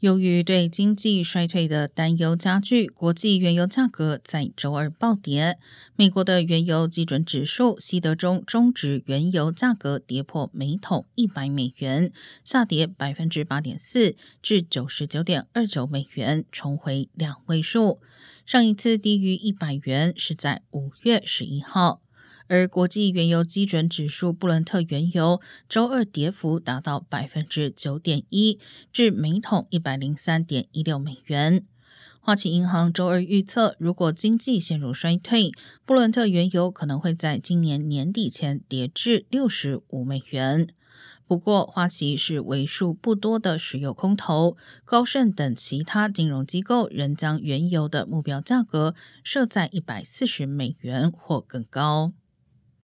由于对经济衰退的担忧加剧，国际原油价格在周二暴跌。美国的原油基准指数西德中中值原油价格跌破每桶一百美元，下跌百分之八点四，至九十九点二九美元，重回两位数。上一次低于一百元是在五月十一号。而国际原油基准指数布伦特原油周二跌幅达到百分之九点一，至每桶一百零三点一六美元。花旗银行周二预测，如果经济陷入衰退，布伦特原油可能会在今年年底前跌至六十五美元。不过，花旗是为数不多的石油空头，高盛等其他金融机构仍将原油的目标价格设在一百四十美元或更高。